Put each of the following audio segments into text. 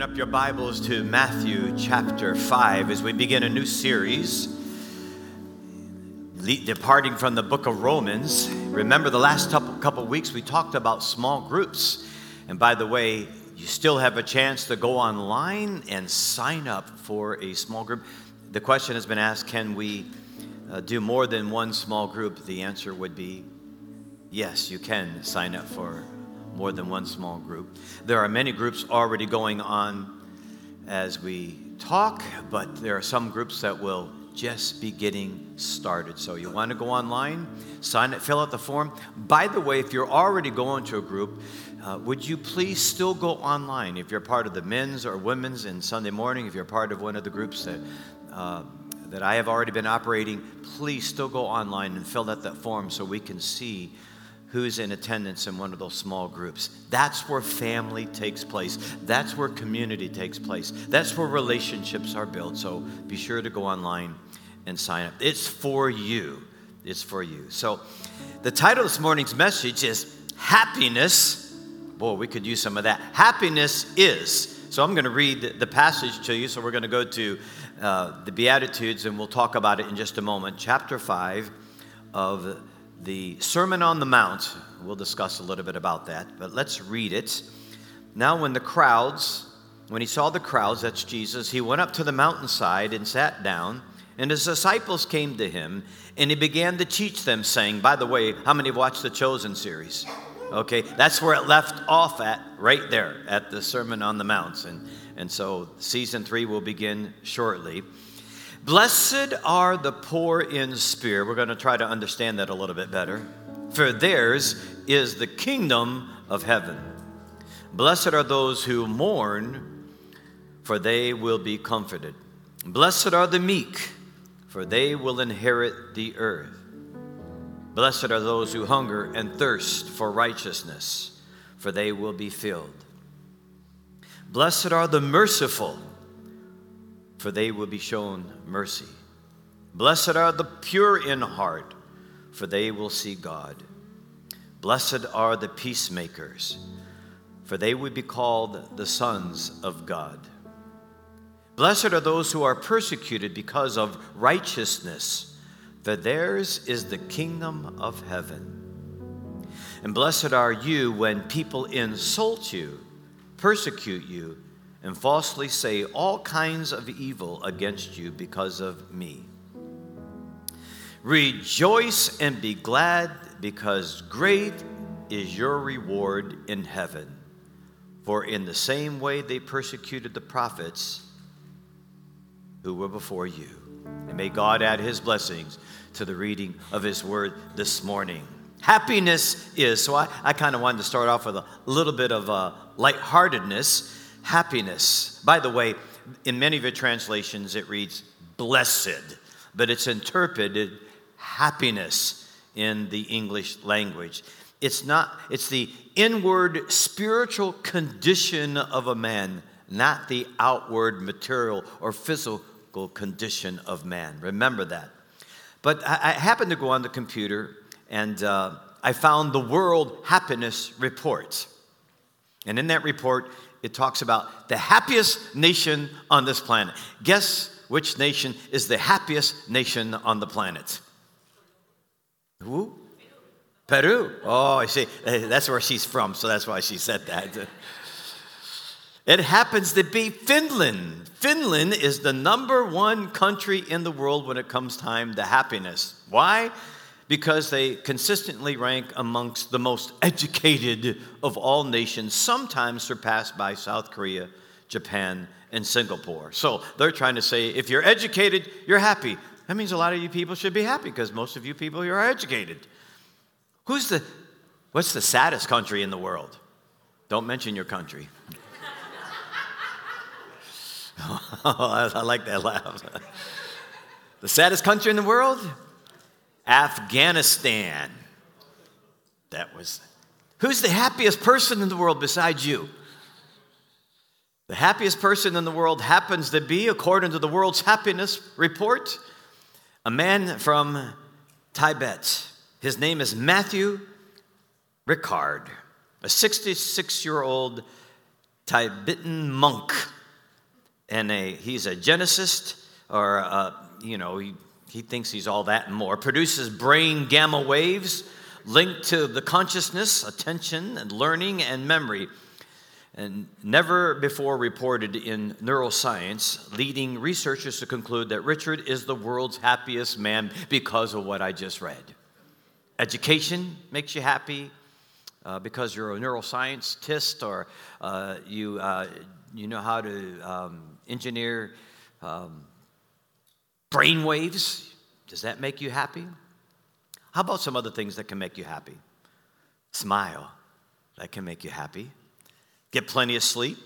Open up your Bibles to Matthew chapter 5 as we begin a new series, departing from the book of Romans. Remember, the last couple weeks we talked about small groups. And by the way, you still have a chance to go online and sign up for a small group. The question has been asked can we uh, do more than one small group? The answer would be yes, you can sign up for more than one small group. There are many groups already going on as we talk, but there are some groups that will just be getting started. So you want to go online, sign it, fill out the form. By the way, if you're already going to a group, uh, would you please still go online? If you're part of the men's or women's in Sunday morning, if you're part of one of the groups that uh, that I have already been operating, please still go online and fill out that form so we can see who's in attendance in one of those small groups. That's where family takes place. That's where community takes place. That's where relationships are built. So be sure to go online and sign up. It's for you. It's for you. So the title of this morning's message is Happiness. Boy, we could use some of that. Happiness is. So I'm going to read the passage to you. So we're going to go to uh, the Beatitudes and we'll talk about it in just a moment. Chapter 5 of the Sermon on the Mount. We'll discuss a little bit about that, but let's read it. Now, when the crowds, when he saw the crowds, that's Jesus, he went up to the mountainside and sat down, and his disciples came to him, and he began to teach them, saying, By the way, how many have watched the Chosen series? Okay, that's where it left off at, right there, at the Sermon on the Mount. And, and so season three will begin shortly. Blessed are the poor in spirit. We're going to try to understand that a little bit better. For theirs is the kingdom of heaven. Blessed are those who mourn, for they will be comforted. Blessed are the meek, for they will inherit the earth. Blessed are those who hunger and thirst for righteousness, for they will be filled. Blessed are the merciful for they will be shown mercy. Blessed are the pure in heart, for they will see God. Blessed are the peacemakers, for they will be called the sons of God. Blessed are those who are persecuted because of righteousness, for theirs is the kingdom of heaven. And blessed are you when people insult you, persecute you, and falsely say all kinds of evil against you because of me. Rejoice and be glad, because great is your reward in heaven. For in the same way they persecuted the prophets who were before you. And may God add his blessings to the reading of his word this morning. Happiness is, so I, I kind of wanted to start off with a little bit of uh, lightheartedness happiness. By the way, in many of your translations, it reads blessed, but it's interpreted happiness in the English language. It's not, it's the inward spiritual condition of a man, not the outward material or physical condition of man. Remember that. But I, I happened to go on the computer and uh, I found the World Happiness Report. And in that report, it talks about the happiest nation on this planet. Guess which nation is the happiest nation on the planet? Who? Peru. Oh, I see. Eh, that's where she's from, so that's why she said that. It happens to be Finland. Finland is the number one country in the world when it comes time to happiness. Why? Because they consistently rank amongst the most educated of all nations, sometimes surpassed by South Korea, Japan, and Singapore. So they're trying to say if you're educated, you're happy. That means a lot of you people should be happy because most of you people here are educated. Who's the, what's the saddest country in the world? Don't mention your country. I like that laugh. the saddest country in the world? Afghanistan. That was. Who's the happiest person in the world besides you? The happiest person in the world happens to be, according to the World's Happiness Report, a man from Tibet. His name is Matthew Ricard, a 66 year old Tibetan monk. And a, he's a geneticist, or, a, you know, he, he thinks he's all that and more. Produces brain gamma waves linked to the consciousness, attention, and learning and memory and never before reported in neuroscience, leading researchers to conclude that Richard is the world's happiest man because of what I just read. Education makes you happy uh, because you're a neuroscientist or uh, you, uh, you know how to um, engineer um, brain waves. Does that make you happy? How about some other things that can make you happy? Smile, that can make you happy get plenty of sleep,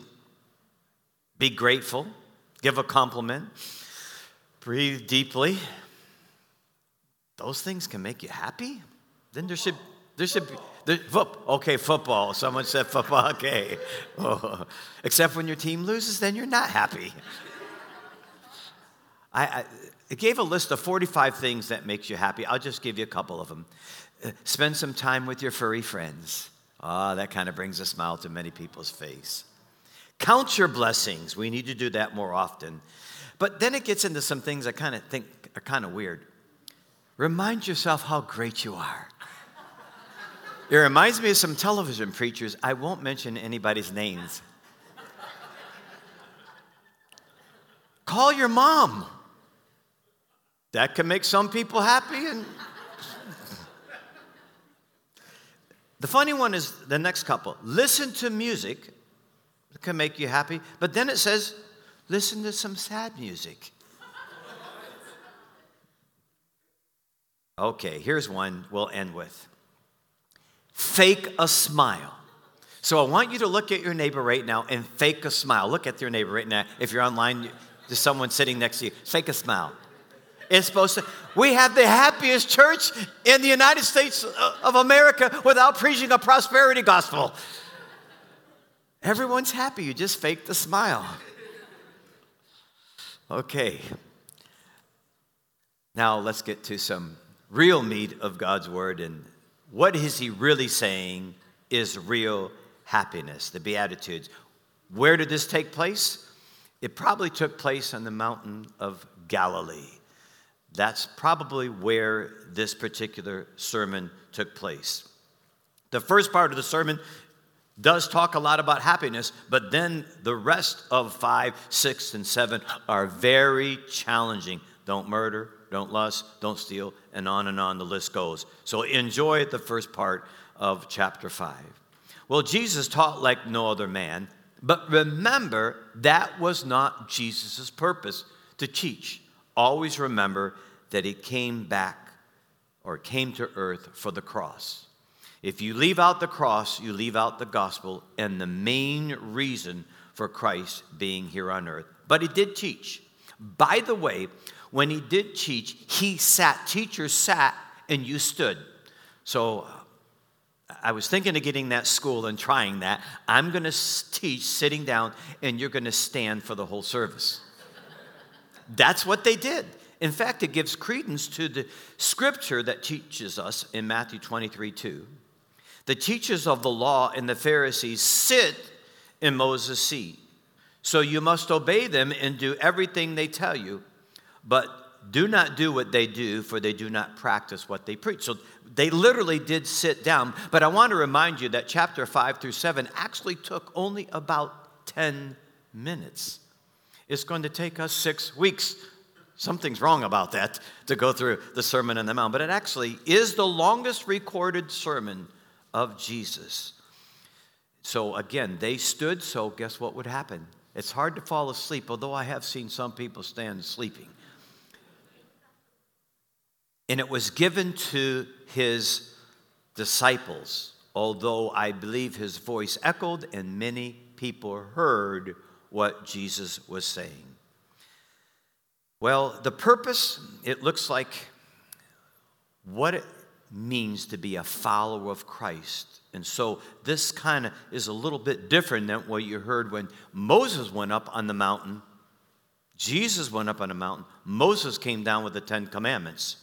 be grateful, give a compliment, breathe deeply. Those things can make you happy. Then there should there should be there, okay football. Someone said football. Okay, oh, except when your team loses, then you're not happy. I, I it gave a list of 45 things that makes you happy. I'll just give you a couple of them. Uh, spend some time with your furry friends. Ah, that kind of brings a smile to many people's face. Count your blessings. We need to do that more often. But then it gets into some things I kind of think are kind of weird. Remind yourself how great you are. It reminds me of some television preachers. I won't mention anybody's names. Call your mom. That can make some people happy and The funny one is the next couple. Listen to music, can make you happy, but then it says, listen to some sad music. Okay, here's one we'll end with fake a smile. So I want you to look at your neighbor right now and fake a smile. Look at your neighbor right now. If you're online, there's someone sitting next to you. Fake a smile. It's supposed to. We have the happiest church in the United States of America without preaching a prosperity gospel. Everyone's happy. You just fake the smile. Okay. Now let's get to some real meat of God's word and what is he really saying is real happiness, the Beatitudes. Where did this take place? It probably took place on the mountain of Galilee. That's probably where this particular sermon took place. The first part of the sermon does talk a lot about happiness, but then the rest of five, six, and seven are very challenging. Don't murder, don't lust, don't steal, and on and on the list goes. So enjoy the first part of chapter five. Well, Jesus taught like no other man, but remember that was not Jesus' purpose to teach. Always remember that he came back or came to earth for the cross. If you leave out the cross, you leave out the gospel and the main reason for Christ being here on earth. But he did teach. By the way, when he did teach, he sat, teachers sat, and you stood. So I was thinking of getting that school and trying that. I'm going to teach sitting down, and you're going to stand for the whole service. That's what they did. In fact, it gives credence to the scripture that teaches us in Matthew 23 2. The teachers of the law and the Pharisees sit in Moses' seat. So you must obey them and do everything they tell you, but do not do what they do, for they do not practice what they preach. So they literally did sit down. But I want to remind you that chapter 5 through 7 actually took only about 10 minutes. It's going to take us six weeks Something's wrong about that to go through the Sermon on the Mount, but it actually is the longest recorded sermon of Jesus. So again, they stood, so guess what would happen? It's hard to fall asleep, although I have seen some people stand sleeping. And it was given to his disciples, although I believe his voice echoed and many people heard what Jesus was saying. Well, the purpose, it looks like what it means to be a follower of Christ. And so this kind of is a little bit different than what you heard when Moses went up on the mountain. Jesus went up on the mountain. Moses came down with the Ten Commandments.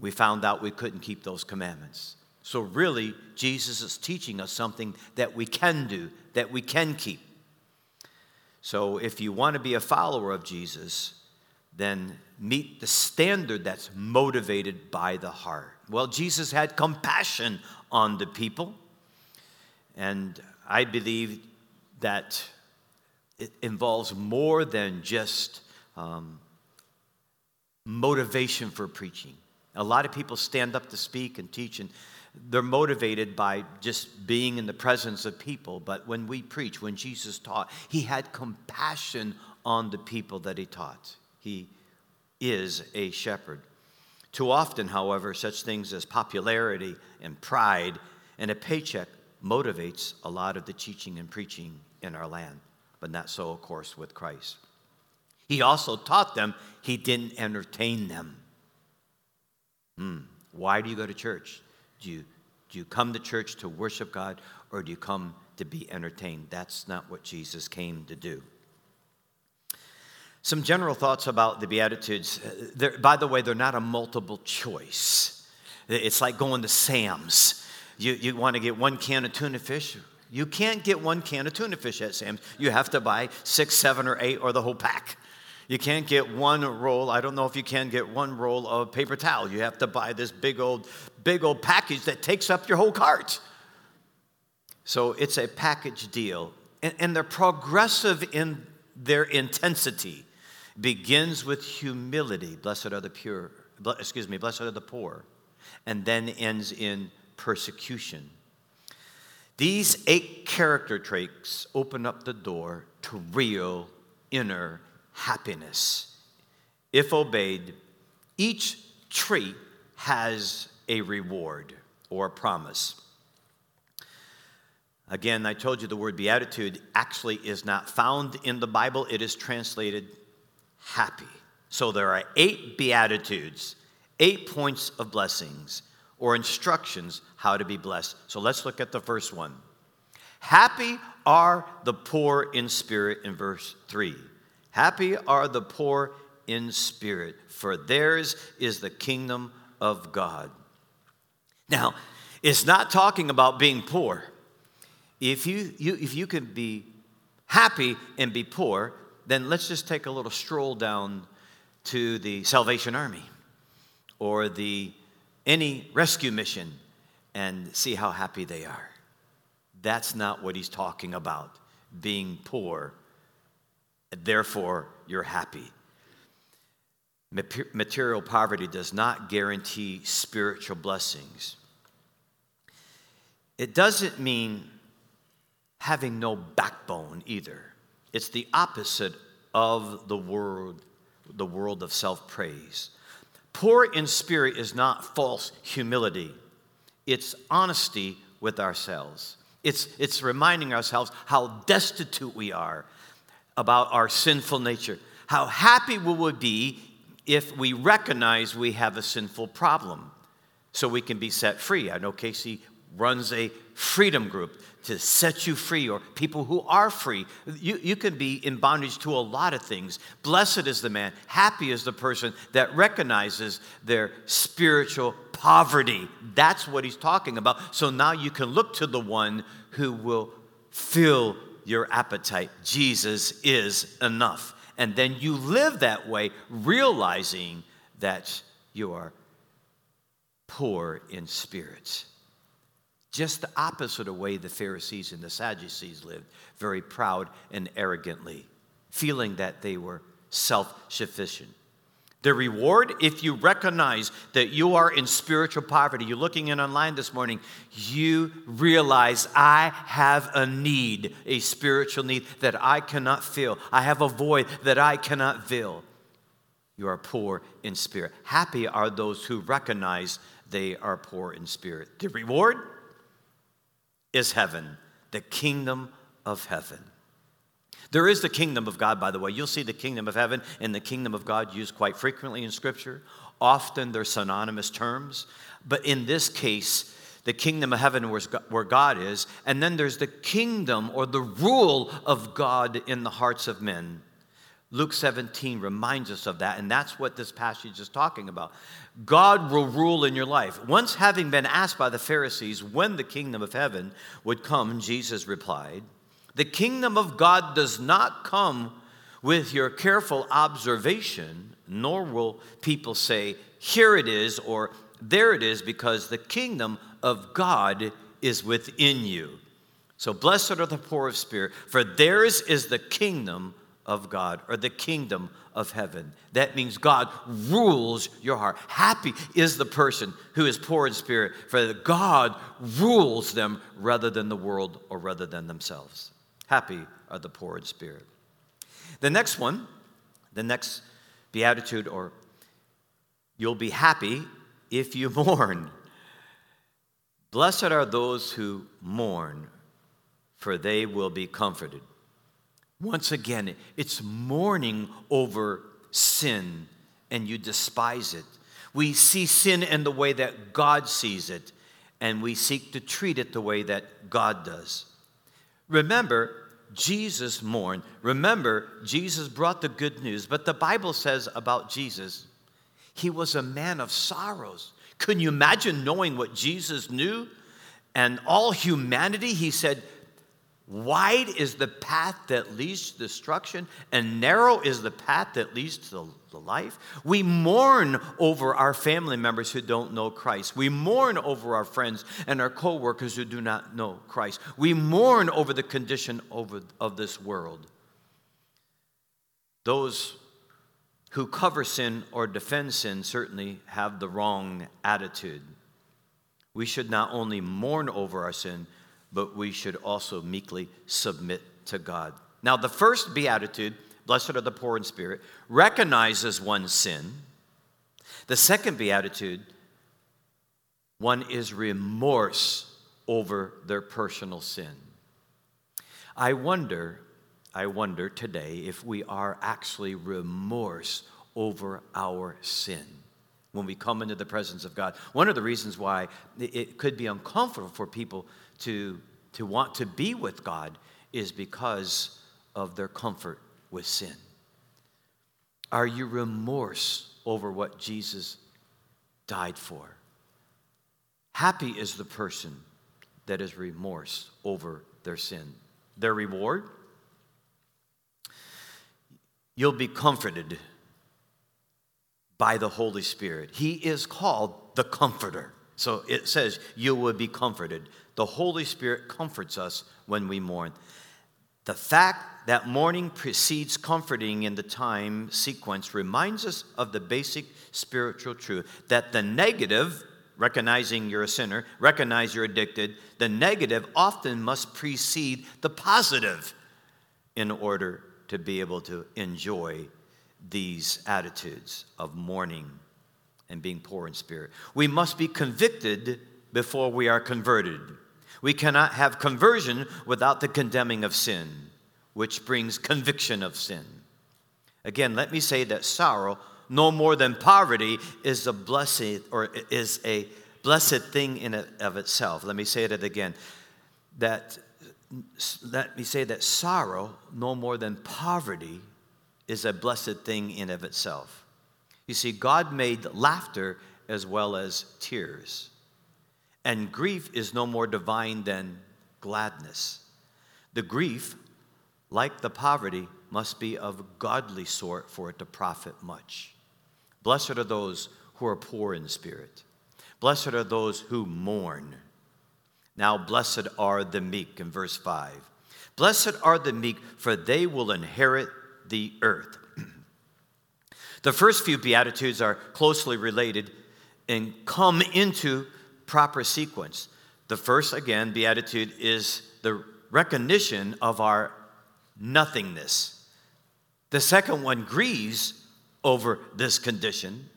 We found out we couldn't keep those commandments. So, really, Jesus is teaching us something that we can do, that we can keep. So, if you want to be a follower of Jesus, then meet the standard that's motivated by the heart. Well, Jesus had compassion on the people, and I believe that it involves more than just um, motivation for preaching. A lot of people stand up to speak and teach, and they're motivated by just being in the presence of people. But when we preach, when Jesus taught, he had compassion on the people that he taught. He is a shepherd. Too often, however, such things as popularity and pride and a paycheck motivates a lot of the teaching and preaching in our land, but not so, of course, with Christ. He also taught them he didn't entertain them. Hmm. Why do you go to church? Do you, do you come to church to worship God or do you come to be entertained? That's not what Jesus came to do. Some general thoughts about the Beatitudes. Uh, they're, by the way, they're not a multiple choice. It's like going to Sam's. You, you want to get one can of tuna fish? You can't get one can of tuna fish at Sam's. You have to buy six, seven, or eight, or the whole pack. You can't get one roll. I don't know if you can get one roll of paper towel. You have to buy this big old, big old package that takes up your whole cart. So it's a package deal. And, and they're progressive in their intensity begins with humility. Blessed are the pure, excuse me, blessed are the poor, and then ends in persecution. These eight character traits open up the door to real inner happiness. If obeyed, each trait has a reward or a promise. Again, I told you the word beatitude actually is not found in the Bible, it is translated happy. So there are eight beatitudes, eight points of blessings or instructions how to be blessed. So let's look at the first one. Happy are the poor in spirit in verse 3. Happy are the poor in spirit, for theirs is the kingdom of God. Now, it's not talking about being poor. If you, you, if you can be happy and be poor, then let's just take a little stroll down to the Salvation Army or the any rescue mission and see how happy they are. That's not what he's talking about, being poor. Therefore, you're happy. Material poverty does not guarantee spiritual blessings. It doesn't mean having no backbone either. It's the opposite of the world, the world of self praise. Poor in spirit is not false humility, it's honesty with ourselves. It's, it's reminding ourselves how destitute we are about our sinful nature. How happy we would be if we recognize we have a sinful problem so we can be set free. I know Casey runs a freedom group to set you free, or people who are free. You, you can be in bondage to a lot of things. Blessed is the man, happy is the person that recognizes their spiritual poverty. That's what he's talking about. So now you can look to the one who will fill your appetite. Jesus is enough. And then you live that way, realizing that you are poor in spirit. Just the opposite of the way the Pharisees and the Sadducees lived, very proud and arrogantly, feeling that they were self sufficient. The reward, if you recognize that you are in spiritual poverty, you're looking in online this morning, you realize I have a need, a spiritual need that I cannot fill. I have a void that I cannot fill. You are poor in spirit. Happy are those who recognize they are poor in spirit. The reward, is heaven, the kingdom of heaven. There is the kingdom of God, by the way. You'll see the kingdom of heaven and the kingdom of God used quite frequently in Scripture. Often they're synonymous terms. But in this case, the kingdom of heaven was where God is, and then there's the kingdom or the rule of God in the hearts of men. Luke 17 reminds us of that, and that's what this passage is talking about. God will rule in your life. Once having been asked by the Pharisees when the kingdom of heaven would come, Jesus replied, The kingdom of God does not come with your careful observation, nor will people say, Here it is, or There it is, because the kingdom of God is within you. So blessed are the poor of spirit, for theirs is the kingdom of God or the kingdom of heaven. That means God rules your heart. Happy is the person who is poor in spirit, for God rules them rather than the world or rather than themselves. Happy are the poor in spirit. The next one, the next beatitude, or you'll be happy if you mourn. Blessed are those who mourn, for they will be comforted. Once again, it's mourning over sin and you despise it. We see sin in the way that God sees it, and we seek to treat it the way that God does. Remember, Jesus mourned. Remember, Jesus brought the good news. But the Bible says about Jesus, he was a man of sorrows. Can you imagine knowing what Jesus knew? And all humanity, he said, Wide is the path that leads to destruction, and narrow is the path that leads to the life. We mourn over our family members who don't know Christ. We mourn over our friends and our coworkers who do not know Christ. We mourn over the condition of this world. Those who cover sin or defend sin certainly have the wrong attitude. We should not only mourn over our sin, but we should also meekly submit to God. Now, the first beatitude, blessed are the poor in spirit, recognizes one's sin. The second beatitude, one is remorse over their personal sin. I wonder, I wonder today if we are actually remorse over our sin when we come into the presence of God. One of the reasons why it could be uncomfortable for people to, to want to be with God is because of their comfort with sin. Are you remorse over what Jesus died for? Happy is the person that is remorse over their sin. Their reward? You'll be comforted by the Holy Spirit. He is called the Comforter. So it says, You will be comforted. The Holy Spirit comforts us when we mourn. The fact that mourning precedes comforting in the time sequence reminds us of the basic spiritual truth that the negative, recognizing you're a sinner, recognize you're addicted, the negative often must precede the positive in order to be able to enjoy these attitudes of mourning and being poor in spirit. We must be convicted before we are converted. We cannot have conversion without the condemning of sin, which brings conviction of sin. Again, let me say that sorrow, no more than poverty, is a blessed or is a blessed thing in it of itself. Let me say it again. That let me say that sorrow, no more than poverty, is a blessed thing in of itself. You see, God made laughter as well as tears. And grief is no more divine than gladness. The grief, like the poverty, must be of godly sort for it to profit much. Blessed are those who are poor in spirit. Blessed are those who mourn. Now, blessed are the meek, in verse 5. Blessed are the meek, for they will inherit the earth. the first few Beatitudes are closely related and come into proper sequence. The first, again, Beatitude is the recognition of our nothingness. The second one grieves over this condition.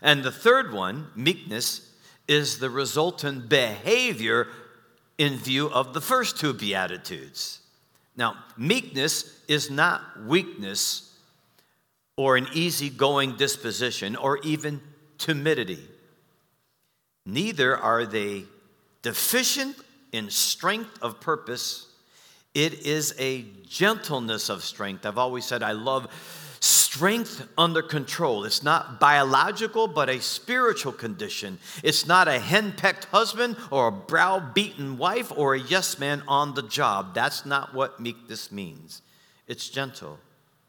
And the third one, meekness, is the resultant behavior in view of the first two Beatitudes. Now, meekness is not weakness or an easygoing disposition or even timidity. Neither are they deficient in strength of purpose. It is a gentleness of strength. I've always said I love strength under control. It's not biological, but a spiritual condition. It's not a henpecked husband or a browbeaten wife or a yes man on the job. That's not what meekness means. It's gentle,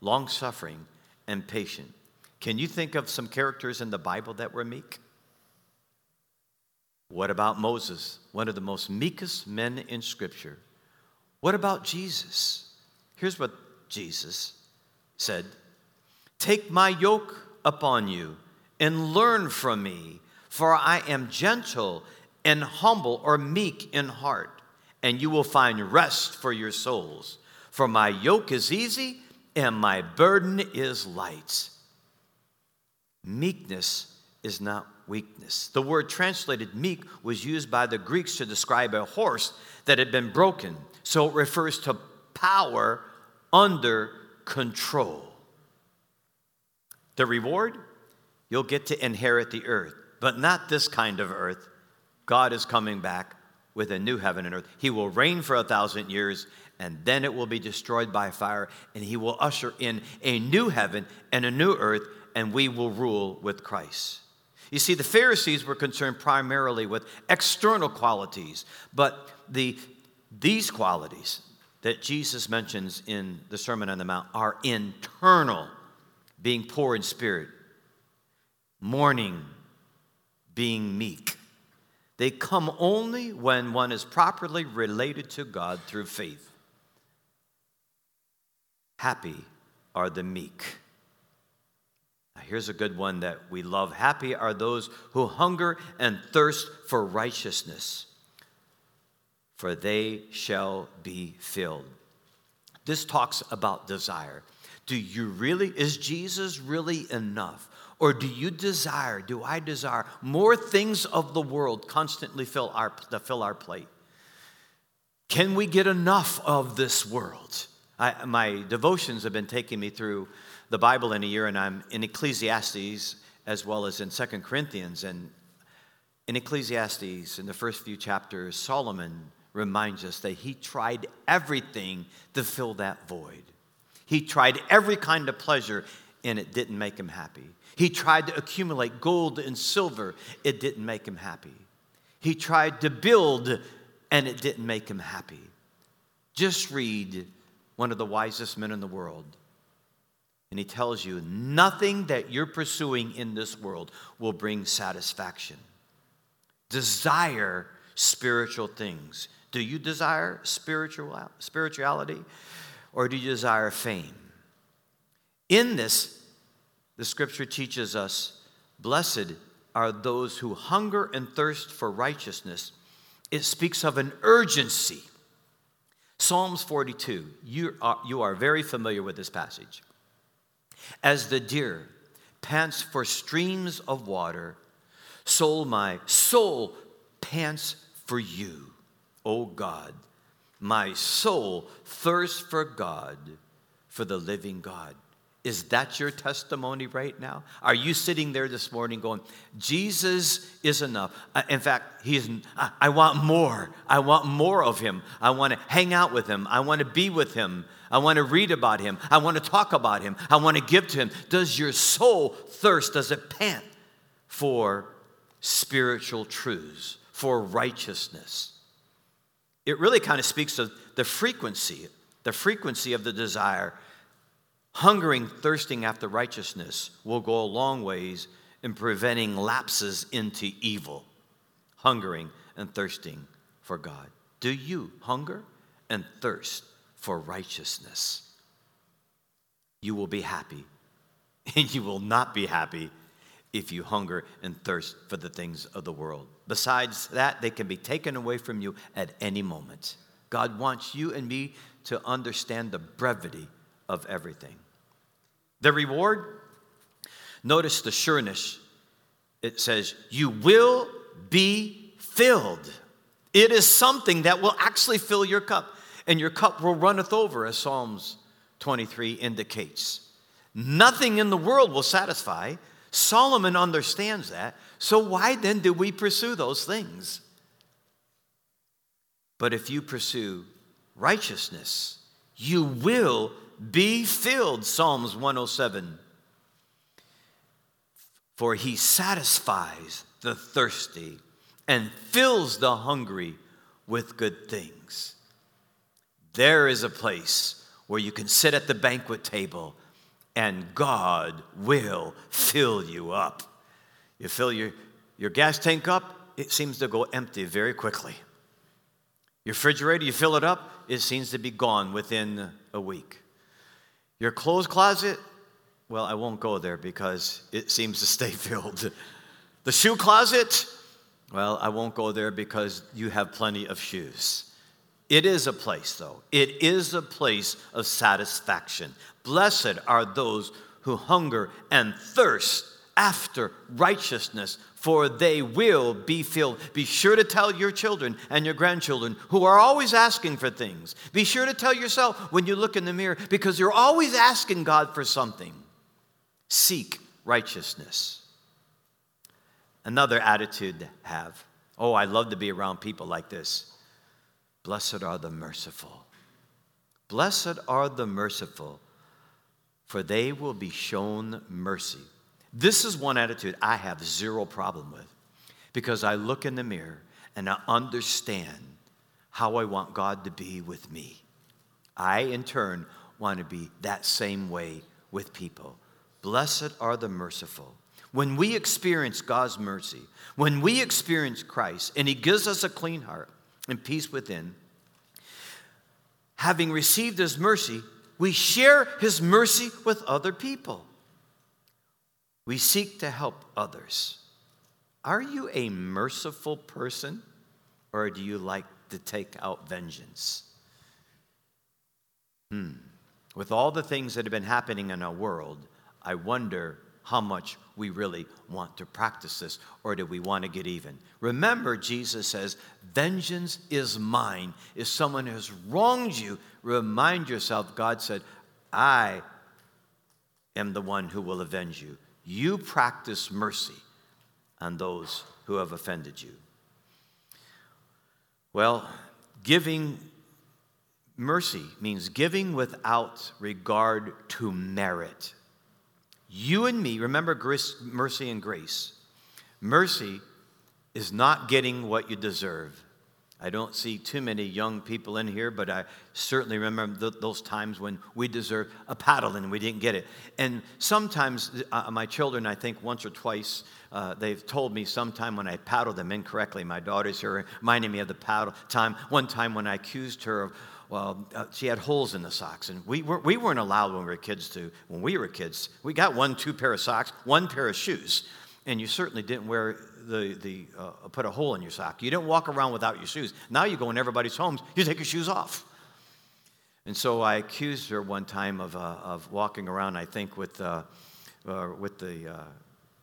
long suffering, and patient. Can you think of some characters in the Bible that were meek? What about Moses, one of the most meekest men in Scripture? What about Jesus? Here's what Jesus said Take my yoke upon you and learn from me, for I am gentle and humble or meek in heart, and you will find rest for your souls. For my yoke is easy and my burden is light. Meekness is not weakness. The word translated meek was used by the Greeks to describe a horse that had been broken. So it refers to power under control. The reward? You'll get to inherit the earth, but not this kind of earth. God is coming back with a new heaven and earth. He will reign for a thousand years, and then it will be destroyed by fire, and He will usher in a new heaven and a new earth, and we will rule with Christ. You see, the Pharisees were concerned primarily with external qualities, but the, these qualities that Jesus mentions in the Sermon on the Mount are internal being poor in spirit, mourning, being meek. They come only when one is properly related to God through faith. Happy are the meek. Here's a good one that we love. Happy are those who hunger and thirst for righteousness, for they shall be filled. This talks about desire. Do you really, is Jesus really enough? Or do you desire, do I desire more things of the world constantly fill our, to fill our plate? Can we get enough of this world? I, my devotions have been taking me through the Bible in a year, and I'm in Ecclesiastes as well as in Second Corinthians. And in Ecclesiastes, in the first few chapters, Solomon reminds us that he tried everything to fill that void. He tried every kind of pleasure and it didn't make him happy. He tried to accumulate gold and silver, it didn't make him happy. He tried to build and it didn't make him happy. Just read one of the wisest men in the world. And he tells you nothing that you're pursuing in this world will bring satisfaction. Desire spiritual things. Do you desire spiritual, spirituality? or do you desire fame? In this, the scripture teaches us blessed are those who hunger and thirst for righteousness. It speaks of an urgency. Psalms 42, you are, you are very familiar with this passage. As the deer pants for streams of water, so my soul pants for you, O God. My soul thirsts for God, for the living God. Is that your testimony right now? Are you sitting there this morning going, Jesus is enough? Uh, in fact, he is, I want more. I want more of him. I want to hang out with him. I want to be with him. I want to read about him. I want to talk about him. I want to give to him. Does your soul thirst? Does it pant for spiritual truths, for righteousness? it really kind of speaks of the frequency, the frequency of the desire. Hungering, thirsting after righteousness will go a long ways in preventing lapses into evil. Hungering and thirsting for God. Do you hunger and thirst for righteousness? You will be happy, and you will not be happy if you hunger and thirst for the things of the world. Besides that, they can be taken away from you at any moment. God wants you and me to understand the brevity of everything. The reward, notice the sureness. It says, You will be filled. It is something that will actually fill your cup. and your cup will runneth over, as Psalms 23 indicates. Nothing in the world will satisfy. Solomon understands that. So, why then do we pursue those things? But if you pursue righteousness, you will be filled. Psalms 107. For he satisfies the thirsty and fills the hungry with good things. There is a place where you can sit at the banquet table and God will fill you up. You fill your, your gas tank up, it seems to go empty very quickly. Your refrigerator, you fill it up, it seems to be gone within a week. Your clothes closet, well, I won't go there because it seems to stay filled. The shoe closet, well, I won't go there because you have plenty of shoes. It is a place, though. It is a place of satisfaction. Blessed are those who hunger and thirst after righteousness, for they will be filled. Be sure to tell your children and your grandchildren who are always asking for things. Be sure to tell yourself when you look in the mirror because you're always asking God for something. Seek righteousness. Another attitude to have. Oh, I love to be around people like this. Blessed are the merciful. Blessed are the merciful, for they will be shown mercy. This is one attitude I have zero problem with because I look in the mirror and I understand how I want God to be with me. I, in turn, want to be that same way with people. Blessed are the merciful, when we experience God's mercy, when we experience Christ, and He gives us a clean heart and peace within, having received His mercy, we share His mercy with other people. We seek to help others. Are you a merciful person, or do you like to take out vengeance? Hmm. With all the things that have been happening in our world, I wonder how much we really want to practice this or do we want to get even. Remember, Jesus says, Vengeance is mine. If someone has wronged you, remind yourself, God said, I am the one who will avenge you. You practice mercy on those who have offended you. Well, giving mercy means giving without regard to merit. You and me, remember grace, mercy and grace. Mercy is not getting what you deserve. I don't see too many young people in here, but I certainly remember th- those times when we deserved a paddle and we didn't get it. And sometimes uh, my children, I think once or twice, uh, they've told me sometime when I paddled them incorrectly. My daughter's here reminding me of the paddle time. One time when I accused her of well, uh, she had holes in the socks, and we weren't, we weren't allowed when we were kids to. When we were kids, we got one, two pair of socks, one pair of shoes, and you certainly didn't wear the the uh, put a hole in your sock. You didn't walk around without your shoes. Now you go in everybody's homes, you take your shoes off. And so I accused her one time of, uh, of walking around, I think, with, uh, uh, with the, uh,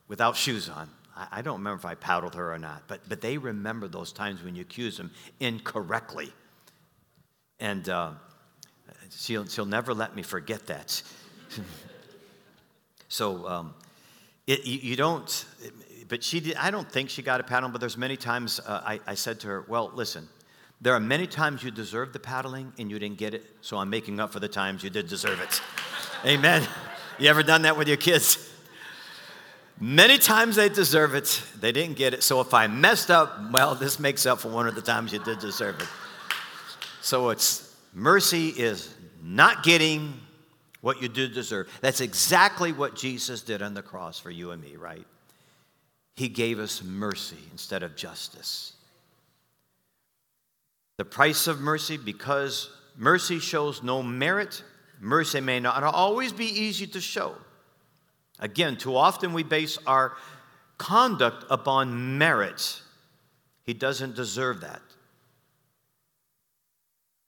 without shoes on. I, I don't remember if I paddled her or not, but, but they remember those times when you accuse them incorrectly. And uh, she'll, she'll never let me forget that. so um, it, you, you, don't, but she did, I don't think she got a paddle, but there's many times uh, I, I said to her, well, listen, there are many times you deserve the paddling and you didn't get it, so I'm making up for the times you did deserve it. Amen. You ever done that with your kids? Many times they deserve it, they didn't get it. So if I messed up, well, this makes up for one of the times you did deserve it. So it's mercy is not getting what you do deserve. That's exactly what Jesus did on the cross for you and me, right? He gave us mercy instead of justice. The price of mercy, because mercy shows no merit, mercy may not always be easy to show. Again, too often we base our conduct upon merit. He doesn't deserve that.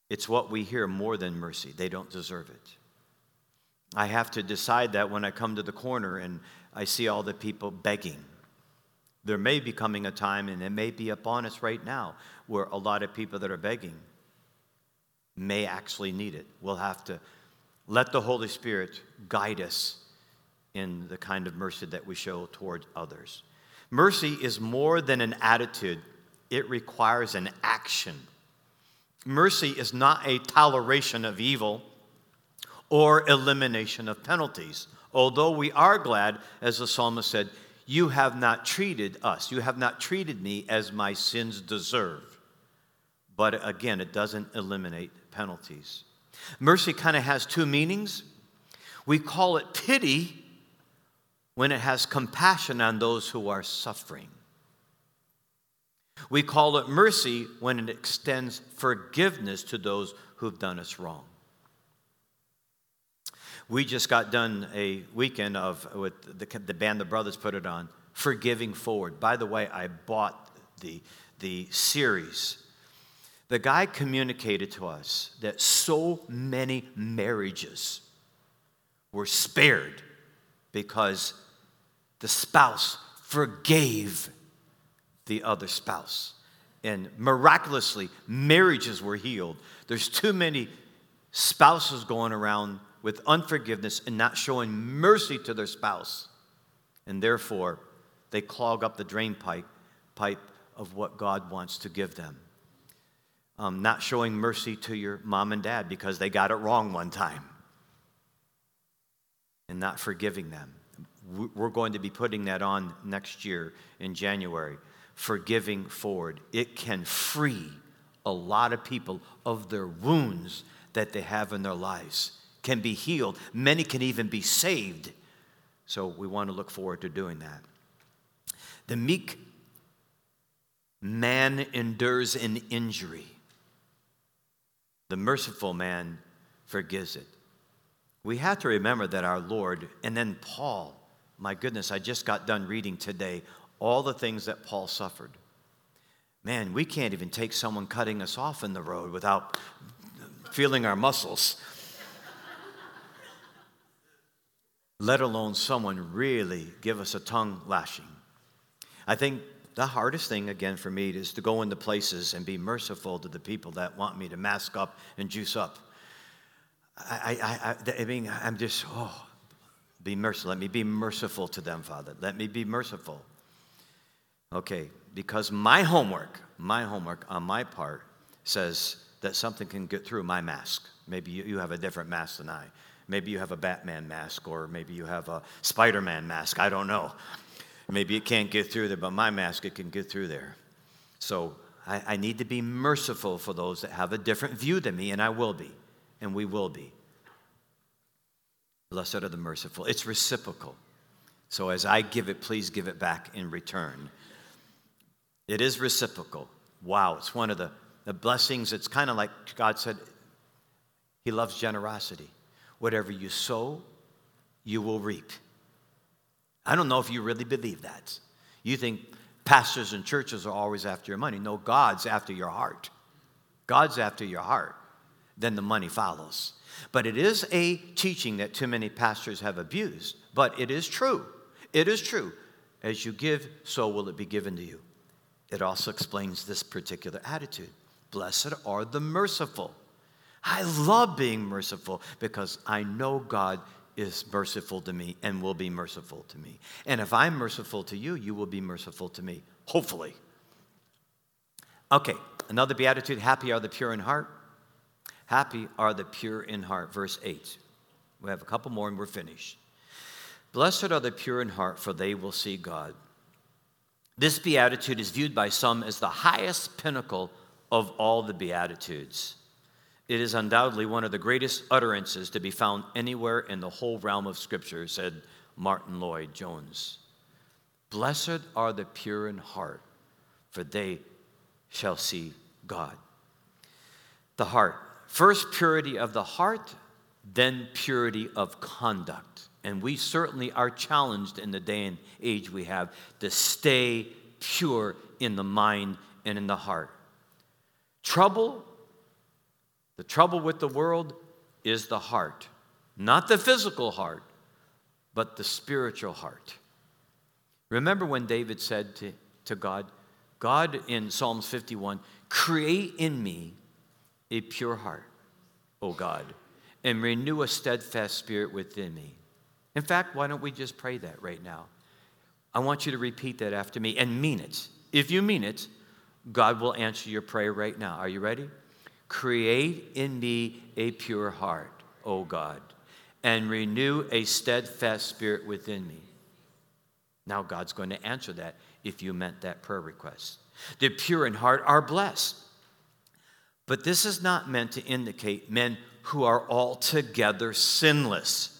It's what we hear more than mercy. They don't deserve it. I have to decide that when I come to the corner and I see all the people begging. There may be coming a time, and it may be upon us right now, where a lot of people that are begging may actually need it. We'll have to let the Holy Spirit guide us in the kind of mercy that we show toward others. Mercy is more than an attitude, it requires an action. Mercy is not a toleration of evil or elimination of penalties. Although we are glad, as the psalmist said, you have not treated us, you have not treated me as my sins deserve. But again, it doesn't eliminate penalties. Mercy kind of has two meanings. We call it pity when it has compassion on those who are suffering. We call it mercy when it extends forgiveness to those who've done us wrong. We just got done a weekend of with the, the band the brothers put it on, Forgiving Forward. By the way, I bought the the series. The guy communicated to us that so many marriages were spared because the spouse forgave the other spouse. And miraculously, marriages were healed. There's too many spouses going around with unforgiveness and not showing mercy to their spouse. And therefore, they clog up the drain pipe, pipe of what God wants to give them. Um, not showing mercy to your mom and dad because they got it wrong one time. And not forgiving them. We're going to be putting that on next year in January. Forgiving forward. It can free a lot of people of their wounds that they have in their lives can be healed. Many can even be saved. So we want to look forward to doing that. The meek man endures an injury, the merciful man forgives it. We have to remember that our Lord, and then Paul, my goodness, I just got done reading today all the things that Paul suffered. Man, we can't even take someone cutting us off in the road without feeling our muscles. Let alone someone really give us a tongue lashing. I think the hardest thing, again, for me is to go into places and be merciful to the people that want me to mask up and juice up. I, I, I, I mean, I'm just, oh, be merciful. Let me be merciful to them, Father. Let me be merciful. Okay, because my homework, my homework on my part says that something can get through my mask. Maybe you, you have a different mask than I. Maybe you have a Batman mask, or maybe you have a Spider Man mask. I don't know. Maybe it can't get through there, but my mask, it can get through there. So I, I need to be merciful for those that have a different view than me, and I will be, and we will be. Blessed are the merciful. It's reciprocal. So as I give it, please give it back in return. It is reciprocal. Wow, it's one of the, the blessings. It's kind of like God said, He loves generosity. Whatever you sow, you will reap. I don't know if you really believe that. You think pastors and churches are always after your money. No, God's after your heart. God's after your heart. Then the money follows. But it is a teaching that too many pastors have abused. But it is true. It is true. As you give, so will it be given to you. It also explains this particular attitude. Blessed are the merciful, I love being merciful because I know God is merciful to me and will be merciful to me. And if I'm merciful to you, you will be merciful to me, hopefully. Okay, another beatitude happy are the pure in heart. Happy are the pure in heart, verse 8. We have a couple more and we're finished. Blessed are the pure in heart, for they will see God. This beatitude is viewed by some as the highest pinnacle of all the beatitudes. It is undoubtedly one of the greatest utterances to be found anywhere in the whole realm of Scripture, said Martyn Lloyd-Jones. Blessed are the pure in heart, for they shall see God. The heart. First, purity of the heart, then, purity of conduct. And we certainly are challenged in the day and age we have to stay pure in the mind and in the heart. Trouble the trouble with the world is the heart, not the physical heart, but the spiritual heart. Remember when David said to, to God, God in Psalms 51, create in me a pure heart. O God, and renew a steadfast spirit within me. In fact, why don't we just pray that right now? I want you to repeat that after me and mean it. If you mean it, God will answer your prayer right now. Are you ready? Create in me a pure heart, O God, and renew a steadfast spirit within me. Now, God's going to answer that if you meant that prayer request. The pure in heart are blessed. But this is not meant to indicate men who are altogether sinless.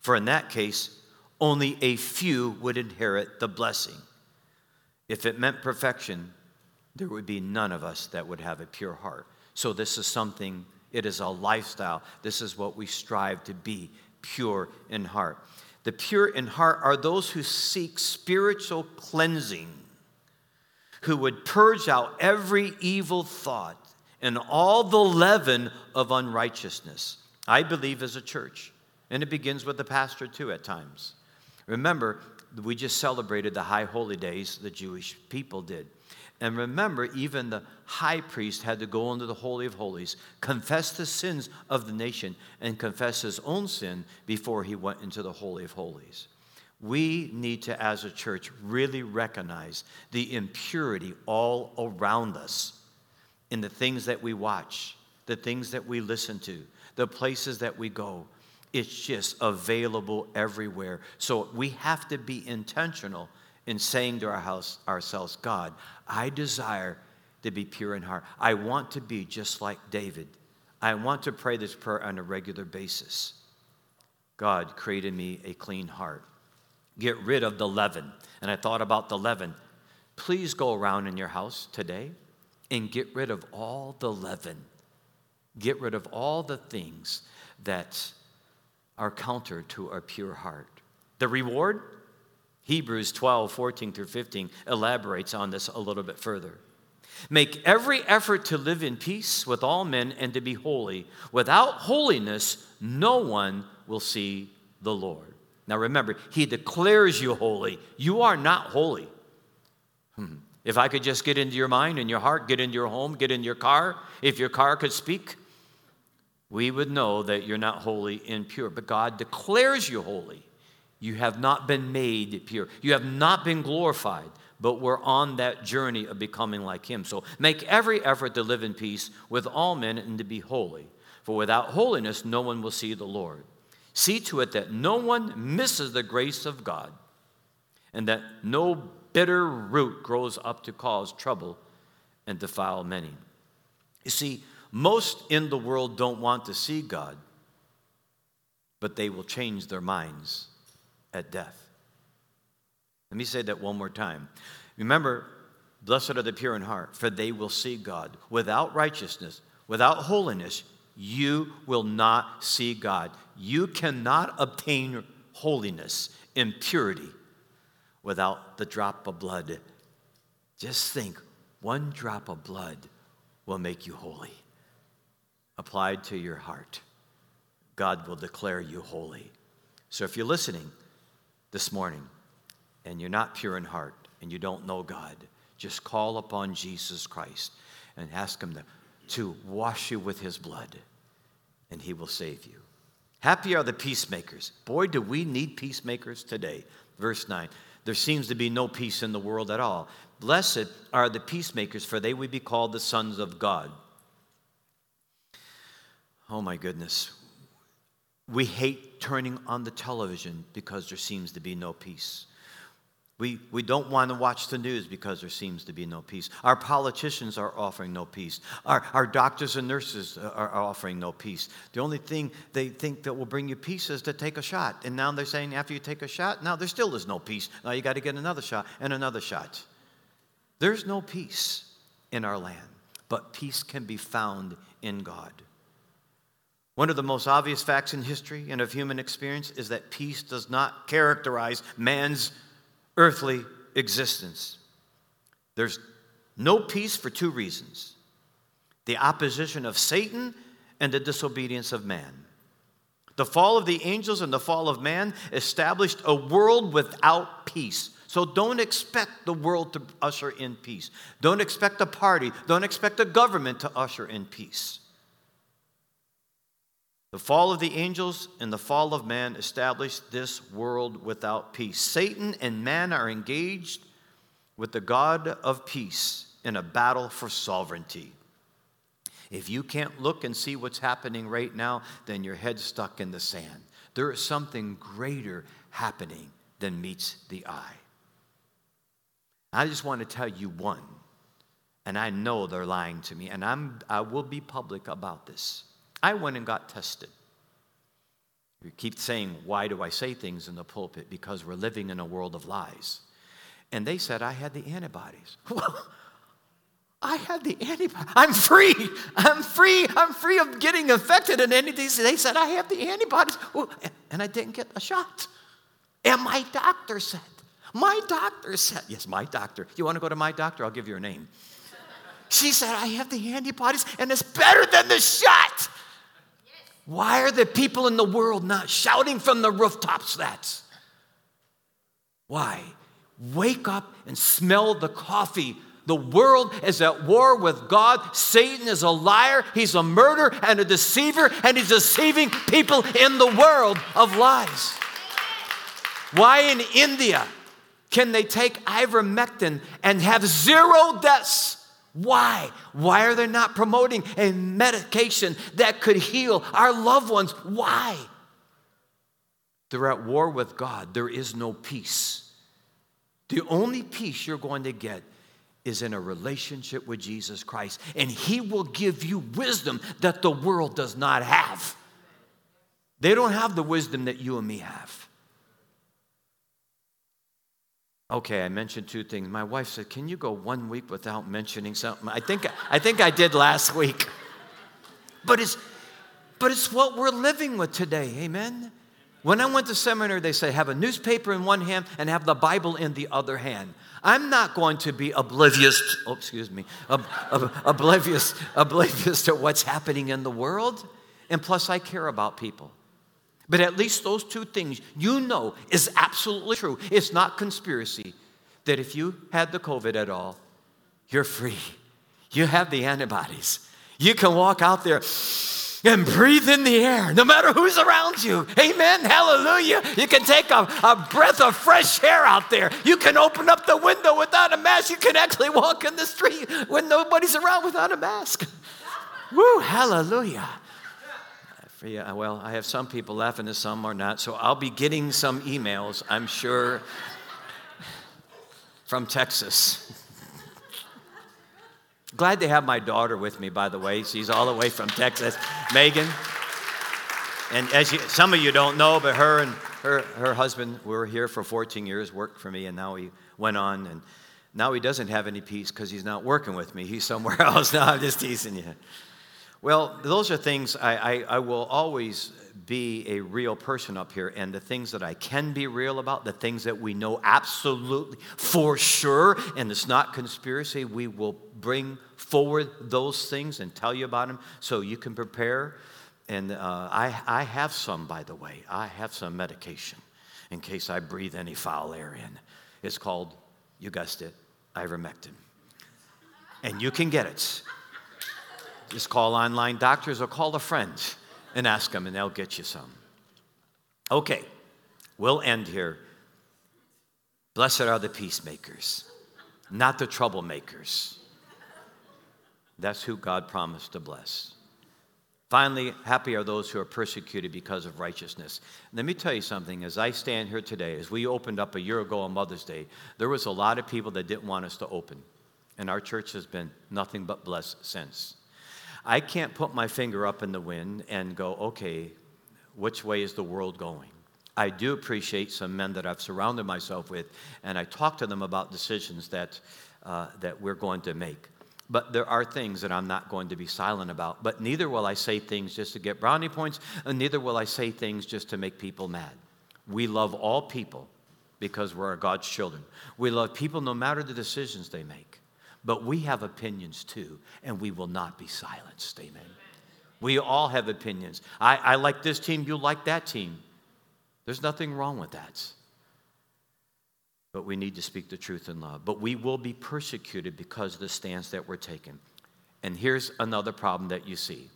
For in that case, only a few would inherit the blessing. If it meant perfection, there would be none of us that would have a pure heart. So, this is something, it is a lifestyle. This is what we strive to be pure in heart. The pure in heart are those who seek spiritual cleansing, who would purge out every evil thought and all the leaven of unrighteousness. I believe as a church, and it begins with the pastor too at times. Remember, we just celebrated the high holy days, the Jewish people did. And remember, even the high priest had to go into the Holy of Holies, confess the sins of the nation, and confess his own sin before he went into the Holy of Holies. We need to, as a church, really recognize the impurity all around us in the things that we watch, the things that we listen to, the places that we go. It's just available everywhere. So we have to be intentional in saying to our house, ourselves, God, I desire to be pure in heart. I want to be just like David. I want to pray this prayer on a regular basis. God, create in me a clean heart. Get rid of the leaven. And I thought about the leaven. Please go around in your house today and get rid of all the leaven. Get rid of all the things that are counter to a pure heart. The reward? Hebrews 12, 14 through 15 elaborates on this a little bit further. Make every effort to live in peace with all men and to be holy. Without holiness, no one will see the Lord. Now remember, he declares you holy. You are not holy. Hmm. If I could just get into your mind and your heart, get into your home, get in your car, if your car could speak, we would know that you're not holy and pure. But God declares you holy. You have not been made pure, you have not been glorified, but we're on that journey of becoming like Him. So make every effort to live in peace with all men and to be holy. For without holiness, no one will see the Lord. See to it that no one misses the grace of God and that no bitter root grows up to cause trouble and defile many. You see, most in the world don't want to see God, but they will change their minds at death. Let me say that one more time. Remember, blessed are the pure in heart, for they will see God. Without righteousness, without holiness, you will not see God. You cannot obtain holiness and purity without the drop of blood. Just think one drop of blood will make you holy. Applied to your heart, God will declare you holy. So if you're listening this morning and you're not pure in heart and you don't know God, just call upon Jesus Christ and ask Him to, to wash you with His blood, and He will save you. Happy are the peacemakers. Boy, do we need peacemakers today. Verse 9 there seems to be no peace in the world at all. Blessed are the peacemakers, for they will be called the sons of God. Oh my goodness. We hate turning on the television because there seems to be no peace. We, we don't want to watch the news because there seems to be no peace. Our politicians are offering no peace. Our, our doctors and nurses are offering no peace. The only thing they think that will bring you peace is to take a shot. And now they're saying after you take a shot, now there still is no peace. Now you got to get another shot and another shot. There's no peace in our land, but peace can be found in God. One of the most obvious facts in history and of human experience is that peace does not characterize man's earthly existence. There's no peace for two reasons the opposition of Satan and the disobedience of man. The fall of the angels and the fall of man established a world without peace. So don't expect the world to usher in peace. Don't expect a party, don't expect a government to usher in peace. The fall of the angels and the fall of man established this world without peace. Satan and man are engaged with the God of peace in a battle for sovereignty. If you can't look and see what's happening right now, then your head's stuck in the sand. There is something greater happening than meets the eye. I just want to tell you one, and I know they're lying to me, and I'm, I will be public about this. I went and got tested. We keep saying, Why do I say things in the pulpit? Because we're living in a world of lies. And they said I had the antibodies. I had the antibodies. I'm free. I'm free. I'm free of getting infected and anything. They said I have the antibodies. And I didn't get a shot. And my doctor said, my doctor said, yes, my doctor. You want to go to my doctor? I'll give you her name. She said, I have the antibodies and it's better than the shot. Why are the people in the world not shouting from the rooftops that? Why? Wake up and smell the coffee. The world is at war with God. Satan is a liar, he's a murderer and a deceiver, and he's deceiving people in the world of lies. Why in India can they take ivermectin and have zero deaths? Why? Why are they not promoting a medication that could heal our loved ones? Why? They're at war with God. There is no peace. The only peace you're going to get is in a relationship with Jesus Christ, and He will give you wisdom that the world does not have. They don't have the wisdom that you and me have. Okay, I mentioned two things. My wife said, Can you go one week without mentioning something? I think, I think I did last week. But it's, but it's what we're living with today. Amen? When I went to seminary, they say have a newspaper in one hand and have the Bible in the other hand. I'm not going to be oblivious, oh, excuse me, ob, ob, oblivious, oblivious to what's happening in the world. And plus, I care about people. But at least those two things you know is absolutely true. It's not conspiracy that if you had the COVID at all, you're free. You have the antibodies. You can walk out there and breathe in the air, no matter who's around you. Amen. Hallelujah. You can take a, a breath of fresh air out there. You can open up the window without a mask. You can actually walk in the street when nobody's around without a mask. Woo, hallelujah. Yeah, uh, well, I have some people laughing and some are not, so I'll be getting some emails, I'm sure, from Texas. Glad to have my daughter with me, by the way. She's all the way from Texas, Megan. And as you, some of you don't know, but her and her, her husband were here for 14 years, worked for me, and now he went on. And now he doesn't have any peace because he's not working with me. He's somewhere else. now I'm just teasing you. Well, those are things I, I, I, will always be a real person up here, and the things that I can be real about, the things that we know absolutely for sure, and it's not conspiracy, we will bring forward those things and tell you about them so you can prepare. And uh, I, I have some, by the way, I have some medication in case I breathe any foul air in. It's called, you guessed it, ivermectin. And you can get it. Just call online doctors or call a friend and ask them, and they'll get you some. Okay, we'll end here. Blessed are the peacemakers, not the troublemakers. That's who God promised to bless. Finally, happy are those who are persecuted because of righteousness. Let me tell you something. As I stand here today, as we opened up a year ago on Mother's Day, there was a lot of people that didn't want us to open. And our church has been nothing but blessed since. I can't put my finger up in the wind and go, okay, which way is the world going? I do appreciate some men that I've surrounded myself with, and I talk to them about decisions that, uh, that we're going to make. But there are things that I'm not going to be silent about. But neither will I say things just to get brownie points, and neither will I say things just to make people mad. We love all people because we're God's children. We love people no matter the decisions they make. But we have opinions too, and we will not be silenced. Amen. We all have opinions. I, I like this team, you like that team. There's nothing wrong with that. But we need to speak the truth in love. But we will be persecuted because of the stance that we're taking. And here's another problem that you see.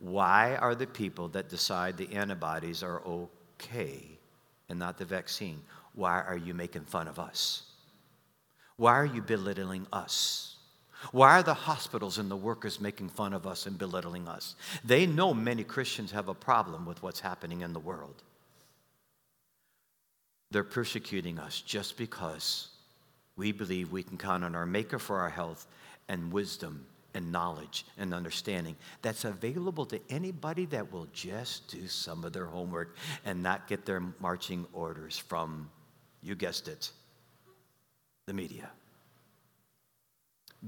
Why are the people that decide the antibodies are okay and not the vaccine? Why are you making fun of us? Why are you belittling us? Why are the hospitals and the workers making fun of us and belittling us? They know many Christians have a problem with what's happening in the world. They're persecuting us just because we believe we can count on our Maker for our health and wisdom and knowledge and understanding that's available to anybody that will just do some of their homework and not get their marching orders from, you guessed it, the media.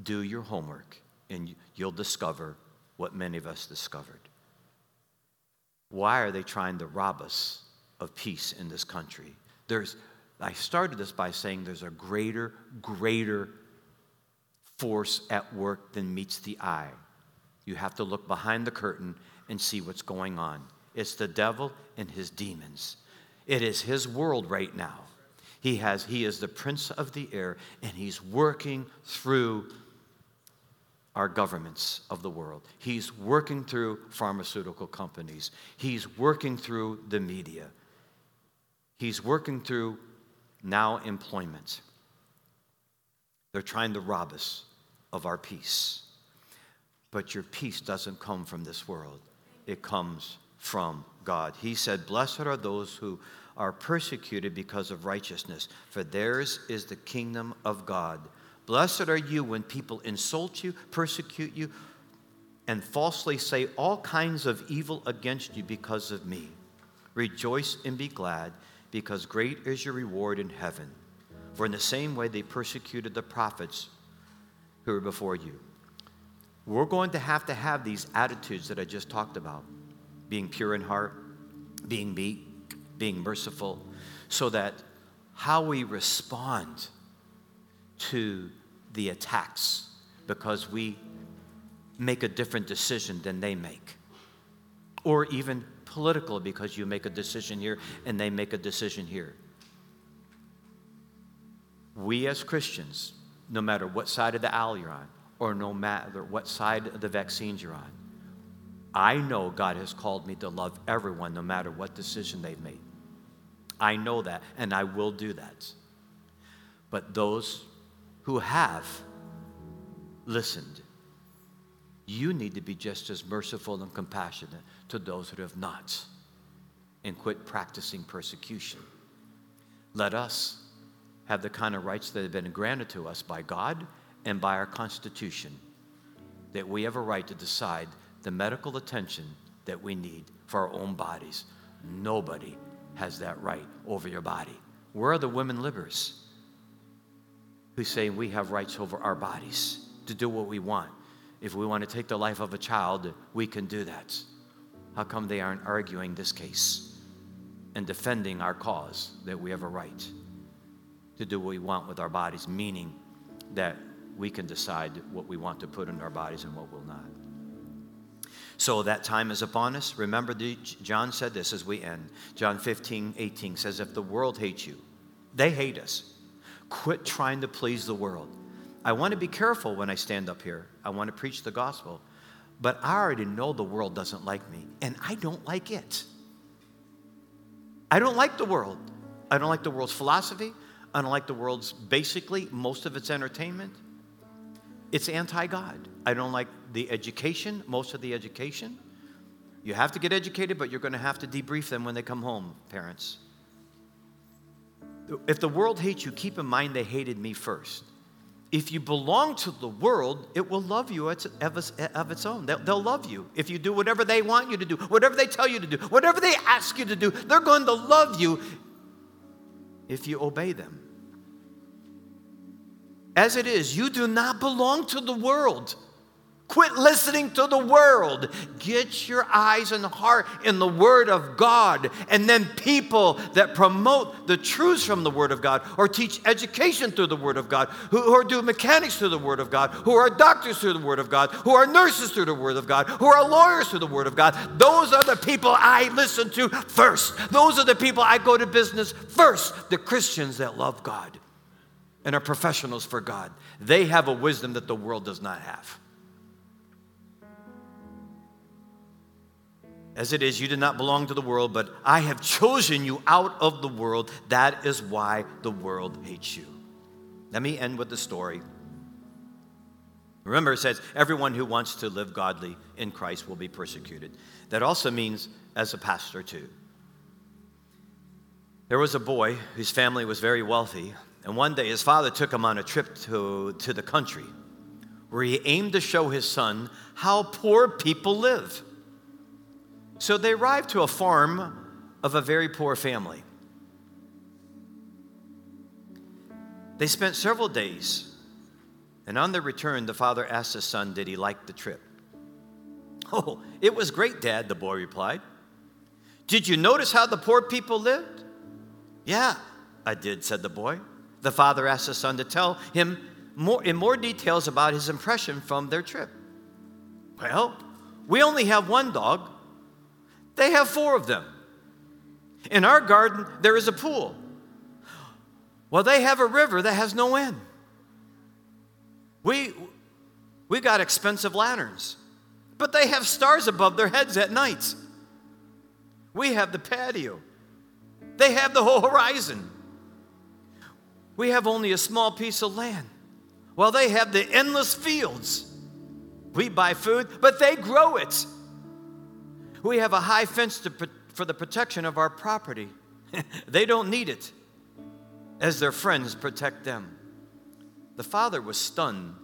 Do your homework and you'll discover what many of us discovered. Why are they trying to rob us of peace in this country? There's, I started this by saying there's a greater, greater force at work than meets the eye. You have to look behind the curtain and see what's going on. It's the devil and his demons. It is his world right now. He has he is the prince of the air and he's working through our governments of the world. He's working through pharmaceutical companies. He's working through the media. He's working through now employment. They're trying to rob us of our peace. But your peace doesn't come from this world, it comes from God. He said, Blessed are those who are persecuted because of righteousness, for theirs is the kingdom of God. Blessed are you when people insult you, persecute you, and falsely say all kinds of evil against you because of me. Rejoice and be glad, because great is your reward in heaven. For in the same way they persecuted the prophets who were before you. We're going to have to have these attitudes that I just talked about being pure in heart, being meek, being merciful, so that how we respond to the attacks because we make a different decision than they make. Or even political because you make a decision here and they make a decision here. We as Christians no matter what side of the aisle you're on, or no matter what side of the vaccines you're on. I know God has called me to love everyone no matter what decision they've made. I know that, and I will do that. But those who have listened, you need to be just as merciful and compassionate to those who have not and quit practicing persecution. Let us have the kind of rights that have been granted to us by God and by our Constitution, that we have a right to decide the medical attention that we need for our own bodies. Nobody has that right over your body. Where are the women liberals who say we have rights over our bodies to do what we want? If we want to take the life of a child, we can do that. How come they aren't arguing this case and defending our cause that we have a right? to do what we want with our bodies, meaning that we can decide what we want to put in our bodies and what will not. So that time is upon us. Remember, the, John said this as we end. John 15, 18 says, If the world hates you, they hate us. Quit trying to please the world. I want to be careful when I stand up here. I want to preach the gospel. But I already know the world doesn't like me, and I don't like it. I don't like the world. I don't like the world's philosophy. I don't like the world's basically, most of its entertainment, it's anti God. I don't like the education, most of the education. You have to get educated, but you're going to have to debrief them when they come home, parents. If the world hates you, keep in mind they hated me first. If you belong to the world, it will love you of its own. They'll love you. If you do whatever they want you to do, whatever they tell you to do, whatever they ask you to do, they're going to love you if you obey them. As it is, you do not belong to the world. Quit listening to the world. Get your eyes and heart in the Word of God. And then people that promote the truths from the Word of God, or teach education through the Word of God, who, who do mechanics through the Word of God, who are doctors through the Word of God, who are nurses through the Word of God, who are lawyers through the Word of God, those are the people I listen to first. Those are the people I go to business first. The Christians that love God and are professionals for God. They have a wisdom that the world does not have. As it is, you did not belong to the world, but I have chosen you out of the world. That is why the world hates you. Let me end with the story. Remember, it says, everyone who wants to live godly in Christ will be persecuted. That also means as a pastor, too. There was a boy whose family was very wealthy, and one day his father took him on a trip to, to the country where he aimed to show his son how poor people live. So they arrived to a farm of a very poor family. They spent several days, and on their return, the father asked his son, Did he like the trip? Oh, it was great, Dad, the boy replied. Did you notice how the poor people lived? Yeah, I did, said the boy. The father asked the son to tell him more, in more details about his impression from their trip. Well, we only have one dog, they have four of them. In our garden, there is a pool. Well, they have a river that has no end. We, we got expensive lanterns, but they have stars above their heads at night. We have the patio, they have the whole horizon. We have only a small piece of land. Well, they have the endless fields. We buy food, but they grow it. We have a high fence to, for the protection of our property. they don't need it as their friends protect them. The father was stunned.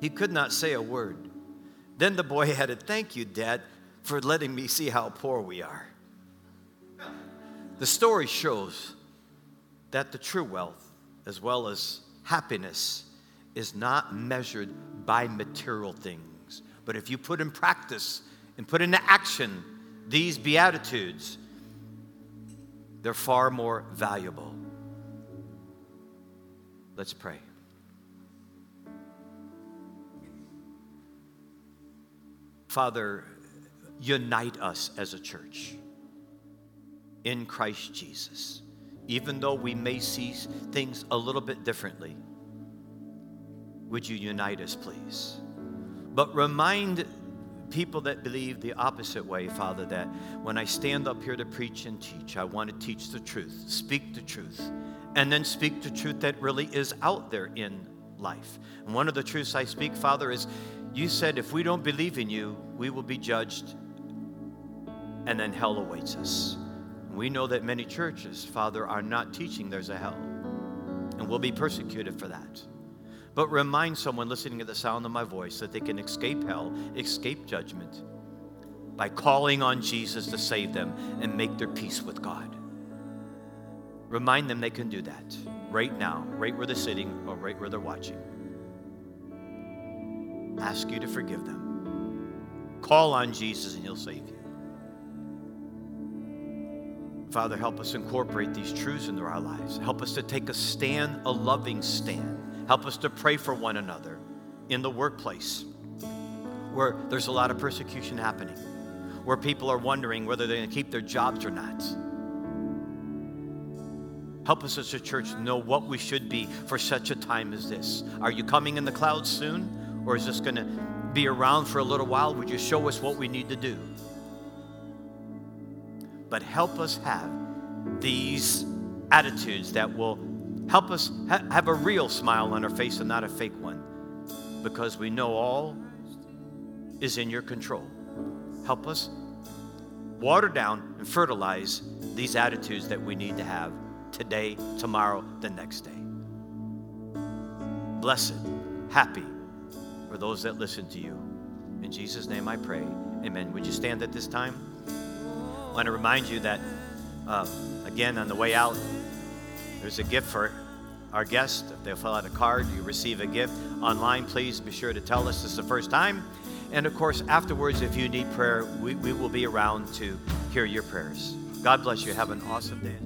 He could not say a word. Then the boy added, Thank you, Dad, for letting me see how poor we are. The story shows that the true wealth, as well as happiness, is not measured by material things. But if you put in practice and put into action these Beatitudes, they're far more valuable. Let's pray. Father, unite us as a church in Christ Jesus even though we may see things a little bit differently, would you unite us, please? But remind people that believe the opposite way, Father, that when I stand up here to preach and teach, I want to teach the truth, speak the truth, and then speak the truth that really is out there in life. And one of the truths I speak, Father, is you said if we don't believe in you, we will be judged, and then hell awaits us. We know that many churches, Father, are not teaching there's a hell, and will be persecuted for that. But remind someone listening to the sound of my voice that they can escape hell, escape judgment, by calling on Jesus to save them and make their peace with God. Remind them they can do that right now, right where they're sitting or right where they're watching. Ask you to forgive them. Call on Jesus and he'll save you. Father, help us incorporate these truths into our lives. Help us to take a stand, a loving stand. Help us to pray for one another in the workplace where there's a lot of persecution happening, where people are wondering whether they're going to keep their jobs or not. Help us as a church know what we should be for such a time as this. Are you coming in the clouds soon? Or is this going to be around for a little while? Would you show us what we need to do? But help us have these attitudes that will help us ha- have a real smile on our face and not a fake one because we know all is in your control. Help us water down and fertilize these attitudes that we need to have today, tomorrow, the next day. Blessed, happy for those that listen to you. In Jesus' name I pray. Amen. Would you stand at this time? I want to remind you that, uh, again, on the way out, there's a gift for our guest. If they'll fill out a card, you receive a gift. Online, please be sure to tell us this is the first time. And of course, afterwards, if you need prayer, we, we will be around to hear your prayers. God bless you. Have an awesome day.